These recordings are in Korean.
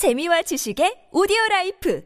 재미와 지식의 오디오 라이프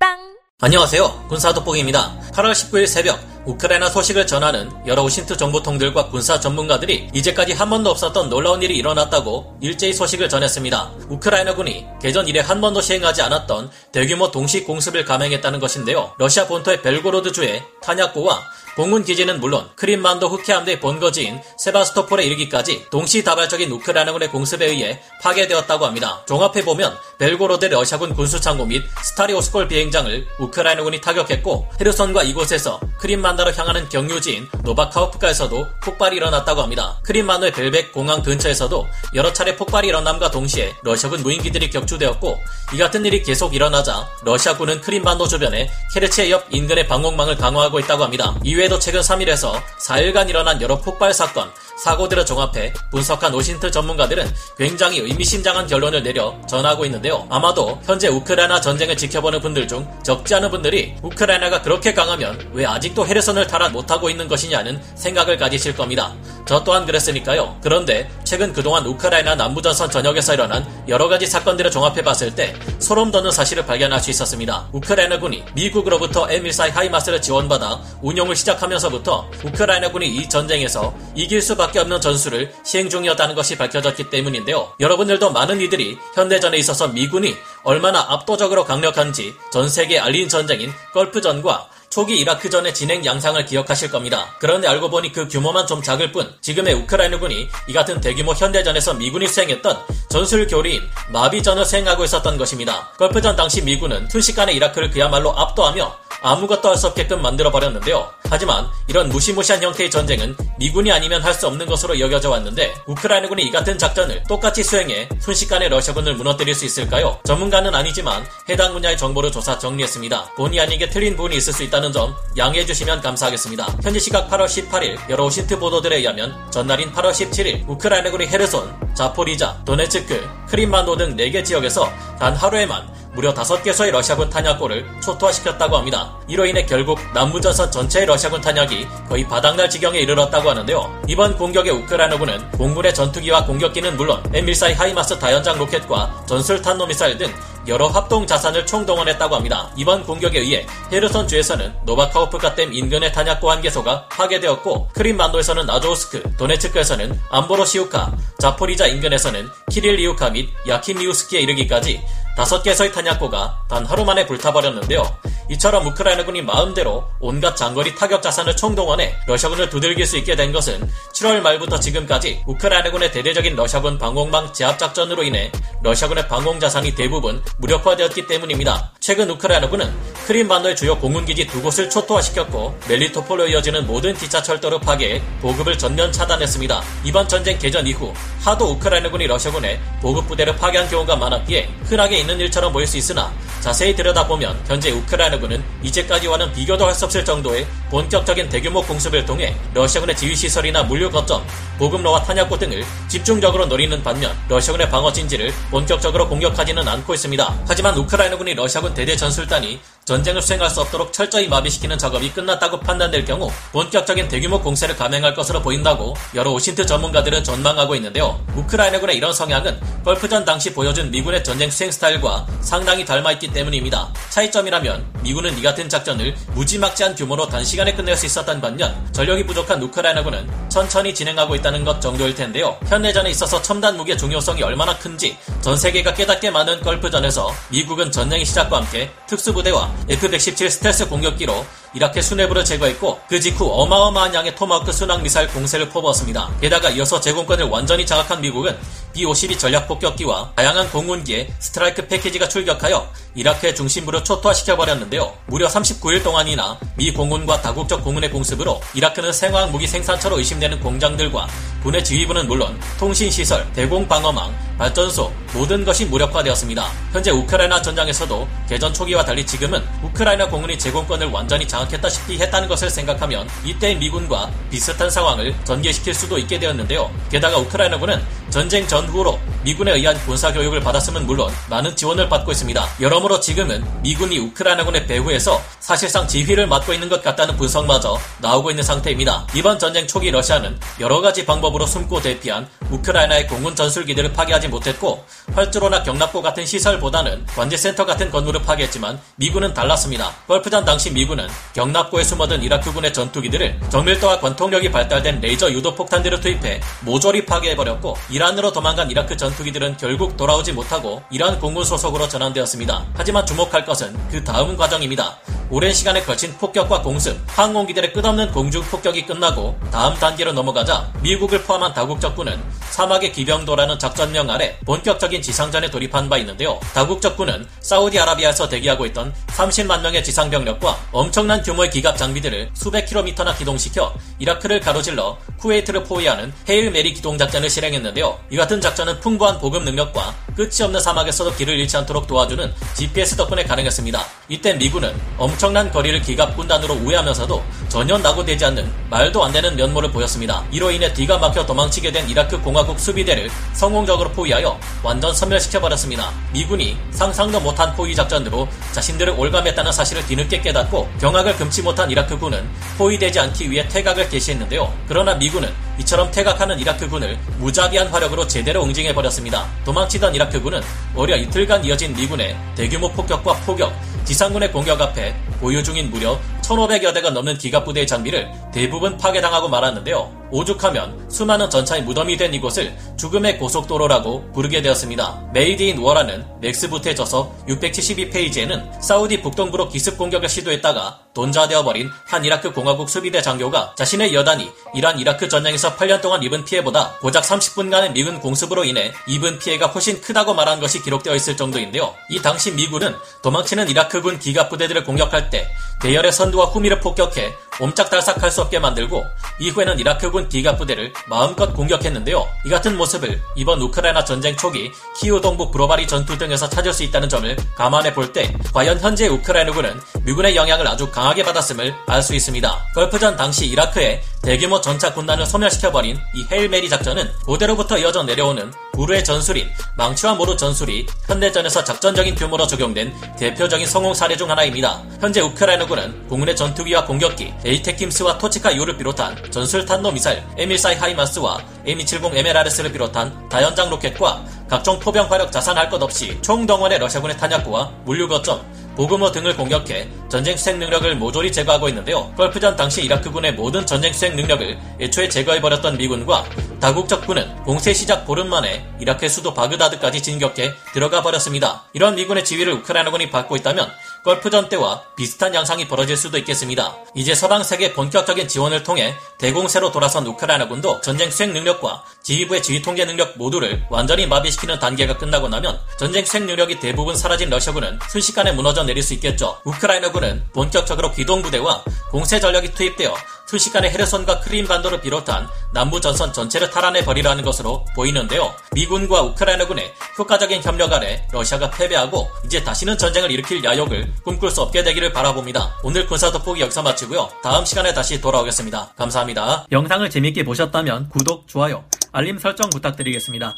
팟빵 안녕하세요. 군사 돋보기입니다. 8월 19일 새벽 우크라이나 소식을 전하는 여러 OSINT 정보통들과 군사 전문가들이 이제까지 한 번도 없었던 놀라운 일이 일어났다고 일제히 소식을 전했습니다. 우크라이나군이 개전 이래 한 번도 시행하지 않았던 대규모 동시 공습을 감행했다는 것인데요. 러시아 본토의 벨고로드 주의 탄약고와 공군 기지는 물론 크림반도 흑해 함대 본거지인 세바스토폴에 이르기까지 동시다발적인 우크라이나군의 공습에 의해 파괴되었다고 합니다. 종합해 보면 벨고로드 러시아군 군수창고 및 스타리오스콜 비행장을 우크라이나군이 타격했고 헤르손과 이곳에서 크림반도로 향하는 경유지인 노바카호프카에서도 폭발이 일어났다고 합니다. 크림반도의 벨백 공항 근처에서도 여러 차례 폭발이 일어남과 동시에 러시아군 무인기들이 격추되었고 이 같은 일이 계속 일어나자 러시아군은 크림만도 주변에 케르치에 옆 인근의 방공망을 강화하고 있다고 합니다. 이외에 이외에도 최근 3일에서 4일간 일어난 여러 폭발 사건, 사고들을 종합해 분석한 오신트 전문가들은 굉장히 의미심장한 결론을 내려 전하고 있는데요. 아마도 현재 우크라이나 전쟁을 지켜보는 분들 중 적지 않은 분들이 우크라이나가 그렇게 강하면 왜 아직도 헤르선을 탈환 못하고 있는 것이냐는 생각을 가지실 겁니다. 저 또한 그랬으니까요. 그런데 최근 그동안 우크라이나 남부전선 전역에서 일어난 여러 가지 사건들을 종합해 봤을 때 소름 돋는 사실을 발견할 수 있었습니다. 우크라이나군이 미국으로부터 M14 하이마스를 지원받아 운용을 시작하면서부터 우크라이나군이 이 전쟁에서 이길 수밖에 없는 전술을 시행 중이었다는 것이 밝혀졌기 때문인데요. 여러분들도 많은 이들이 현대전에 있어서 미군이 얼마나 압도적으로 강력한지 전 세계에 알린 전쟁인 걸프전과 초기 이라크전의 진행 양상을 기억하실 겁니다. 그런데 알고 보니 그 규모만 좀 작을 뿐 지금의 우크라이나군이 이 같은 대규모 현대전에서 미군이 수행했던 전술 교리인 마비전을 수행하고 있었던 것입니다. 걸프전 당시 미군은 순식간에 이라크를 그야말로 압도하며 아무것도 할 수 없게끔 만들어버렸는데요. 하지만 이런 무시무시한 형태의 전쟁은 미군이 아니면 할 수 없는 것으로 여겨져 왔는데 우크라이나군이 이 같은 작전을 똑같이 수행해 순식간에 러시아군을 무너뜨릴 수 있을까요? 전문가는 아니지만 해당 분야의 정보를 조사 정리했습니다. 본의 아니게 틀린 부분이 있을 수 있다는 점 양해해 주시면 감사하겠습니다. 현지 시각 8월 18일 여러 오신트 보도들에 의하면 전날인 8월 17일 우크라이나군이 헤르손, 자포리자, 도네츠크, 크림만도 등 4개 지역에서 단 하루에만 무려 5개소의 러시아군 탄약고를 초토화시켰다고 합니다. 이로 인해 결국 남부전선 전체의 러시아군 탄약이 거의 바닥날 지경에 이르렀다고 하는데요. 이번 공격에 우크라이나군은 공군의 전투기와 공격기는 물론 M14 하이마스 다연장 로켓과 전술 탄도 미사일 등 여러 합동 자산을 총동원했다고 합니다. 이번 공격에 의해 헤르손 주에서는 노바카호프카 댐 인근의 탄약고 한 개소가 파괴되었고 크림반도에서는 나조우스크, 도네츠크에서는 암보로시우카, 자포리자 인근에서는 키릴리우카 및 야키미우스키에 이르기까지 다섯 개서의 탄약고가 단 하루 만에 불타버렸는데요. 이처럼 우크라이나군이 마음대로 온갖 장거리 타격 자산을 총동원해 러시아군을 두들길 수 있게 된 것은 7월 말부터 지금까지 우크라이나군의 대대적인 러시아군 방공망 제압 작전으로 인해 러시아군의 방공 자산이 대부분 무력화되었기 때문입니다. 최근 우크라이나군은 크림반도의 주요 공군기지 두 곳을 초토화시켰고 멜리토폴로 이어지는 모든 기차 철도를 파괴해 보급을 전면 차단했습니다. 이번 전쟁 개전 이후 하도 우크라이나군이 러시아군의 보급 부대를 파괴한 경우가 많았기에 흔하게 있는 일처럼 보일 수 있으나 자세히 들여다보면 현재 우크라이나군은 이제까지와는 비교도 할 수 없을 정도의 본격적인 대규모 공습을 통해 러시아군의 지휘시설이나 물류 거점, 보급로와 탄약고 등을 집중적으로 노리는 반면 러시아군의 방어 진지를 본격적으로 공격하지는 않고 있습니다. 하지만 우크라이나군이 러시아군 대대 전술단이 전쟁을 수행할 수 없도록 철저히 마비시키는 작업이 끝났다고 판단될 경우 본격적인 대규모 공세를 감행할 것으로 보인다고 여러 오신트 전문가들은 전망하고 있는데요. 우크라이나군의 이런 성향은 걸프전 당시 보여준 미군의 전쟁 수행 스타일과 상당히 닮아있기 때문입니다. 차이점이라면 미군은 이 같은 작전을 무지막지한 규모로 단시간에 끝낼 수 있었던 반면 전력이 부족한 우크라이나군은 천천히 진행하고 있다는 것 정도일 텐데요. 현 내전에 있어서 첨단 무기의 중요성이 얼마나 큰지 전 세계가 깨닫게 많은 걸프전에서 미국은 전쟁의 시작과 함께 특수부대와 F-117 스텔스 공격기로 이라크 수뇌부를 제거했고 그 직후 어마어마한 양의 토마호크 순항 미사일 공세를 퍼부었습니다. 게다가 이어서 제공권을 완전히 장악한 미국은 B-52 전략 폭격기와 다양한 공군기에 스트라이크 패키지가 출격하여 이라크의 중심부를 초토화시켜버렸는데요. 무려 39일 동안이나 미 공군과 다국적 공군의 공습으로 이라크는 생화학 무기 생산처로 의심되는 공장들과 군의 지휘부는 물론 통신시설, 대공방어망, 발전소 모든 것이 무력화되었습니다. 현재 우크라이나 전장에서도 개전 초기와 달리 지금은 우크라이나 공군이 제공권을 완전히 장 악했다시피 했다는 것을 생각하면 이때의 미군과 비슷한 상황을 전개시킬 수도 있게 되었는데요. 게다가 우크라이나군은 전쟁 전후로 미군에 의한 군사 교육을 받았으면 물론 많은 지원을 받고 있습니다. 여러모로 지금은 미군이 우크라이나군의 배후에서 사실상 지휘를 맡고 있는 것 같다는 분석마저 나오고 있는 상태입니다. 이번 전쟁 초기 러시아는 여러 가지 방법으로 숨고 대피한 우크라이나의 공군 전술기들을 파괴하지 못했고 활주로나 격납고 같은 시설보다는 관제센터 같은 건물을 파괴했지만 미군은 달랐습니다. 걸프전 당시 미군은 격납고에 숨어든 이라크군의 전투기들을 정밀도와 관통력이 발달된 레이저 유도 폭탄들을 투입해 모조리 파괴해버렸고 이란으로 도망간 이라크 전투기들은 결국 돌아오지 못하고 이란 공군 소속으로 전환되었습니다. 하지만 주목할 것은 그 다음 과정입니다. 오랜 시간에 걸친 폭격과 공습, 항공기들의 끝없는 공중 폭격이 끝나고 다음 단계로 넘어가자 미국을 포함한 다국적군은 사막의 기병도라는 작전명 아래 본격적인 지상전에 돌입한 바 있는데요. 다국적군은 사우디아라비아에서 대기하고 있던 30만 명의 지상병력과 엄청난 규모의 기갑 장비들을 수백 킬로미터나 기동시켜 이라크를 가로질러 쿠웨이트를 포위하는 Hail Mary 기동 작전을 실행했는데요. 이 같은 작전은 풍부한 보급 능력과 끝이 없는 사막에서도 길을 잃지 않도록 도와주는 GPS 덕분에 가능했습니다. 이때 미군은 엄청난 거리를 기갑 군단으로 우회하면서도 전혀 낙오되지 않는 말도 안 되는 면모를 보였습니다. 이로 인해 뒤가 막혀 도망치게 된 이라크 공화국 수비대를 성공적으로 포위하여 완전 섬멸시켜버렸습니다. 미군이 상상도 못한 포위 작전으로 자신들을 올감했다는 사실을 뒤늦게 깨닫고 경악을 금치 못한 이라크군은 포위되지 않기 위해 퇴각을 개시했는데요. 그러나 미군은 이처럼 퇴각하는 이라크군을 무자비한 화력으로 제대로 응징해버렸습니다. 도망치던 이라크군은 오히려 이틀간 이어진 미군의 대규모 폭격과 포격, 지상군의 공격 앞에 보유 중인 무려 1,500여 대가 넘는 기갑 부대의 장비를 대부분 파괴당하고 말았는데요. 오죽하면 수많은 전차의 무덤이 된 이곳을 죽음의 고속도로라고 부르게 되었습니다. Made in War라는 맥스 부트의 저서 672페이지에는 사우디 북동부로 기습 공격을 시도했다가 돈좌되어버린 한 이라크 공화국 수비대 장교가 자신의 여단이 이란 이라크 전쟁에서 8년 동안 입은 피해보다 고작 30분간의 미군 공습으로 인해 입은 피해가 훨씬 크다고 말한 것이 기록되어 있을 정도인데요. 이 당시 미군은 도망치는 이라크군 기갑 부대들을 공격할 때 대열의 선두와 후미를 폭격해 옴짝달싹할 수 없게 만들고 이후에는 이라크군 기갑부대를 마음껏 공격했는데요. 이 같은 모습을 이번 우크라이나 전쟁 초기 키우 동부 브로바리 전투 등에서 찾을 수 있다는 점을 감안해 볼 때 과연 현재 우크라이나군은 미군의 영향을 아주 강하게 받았음을 알 수 있습니다. 걸프전 당시 이라크의 대규모 전차 군단을 소멸시켜버린 이 헤일메리 작전은 고대로부터 이어져 내려오는 구루의 전술인 망치와 모루 전술이 현대전에서 작전적인 규모로 적용된 대표적인 성공 사례 중 하나입니다. 현재 우크라이나군은 공군의 전투기와 공격기, 에이테킴스와 토치카 U를 비롯한 전술 탄도 미사일 M14 하이마스와 M270 MLRS를 비롯한 다연장 로켓과 각종 포병 화력 자산할 것 없이 총동원의 러시아군의 탄약고와 물류 거점, 보급로 등을 공격해 전쟁 수행 능력을 모조리 제거하고 있는데요. 걸프전 당시 이라크군의 모든 전쟁 수행 능력을 애초에 제거해버렸던 미군과 다국적 군은 공세 시작 보름 만에 이라크의 수도 바그다드까지 진격해 들어가 버렸습니다. 이런 미군의 지위를 우크라이나군이 받고 있다면 걸프전 때와 비슷한 양상이 벌어질 수도 있겠습니다. 이제 서방 세계 본격적인 지원을 통해 대공세로 돌아선 우크라이나군도 전쟁 수행 능력과 지휘부의 지휘 통제 능력 모두를 완전히 마비시키는 단계가 끝나고 나면 전쟁 수행 능력이 대부분 사라진 러시아군은 순식간에 무너져 내릴 수 있겠죠. 우크라이나군은 본격적으로 기동부대와 공세 전력이 투입되어 순식간에 헤르손과 크림반도를 비롯한 남부 전선 전체를 탈환해 버리라는 것으로 보이는데요. 미군과 우크라이나군의 효과적인 협력 아래 러시아가 패배하고 이제 다시는 전쟁을 일으킬 야욕을 꿈꿀 수 없게 되기를 바라봅니다. 오늘 군사 돋보기 여기서 마치고요. 다음 시간에 다시 돌아오겠습니다. 감사합니다. 영상을 재밌게 보셨다면 구독, 좋아요, 알림 설정 부탁드리겠습니다.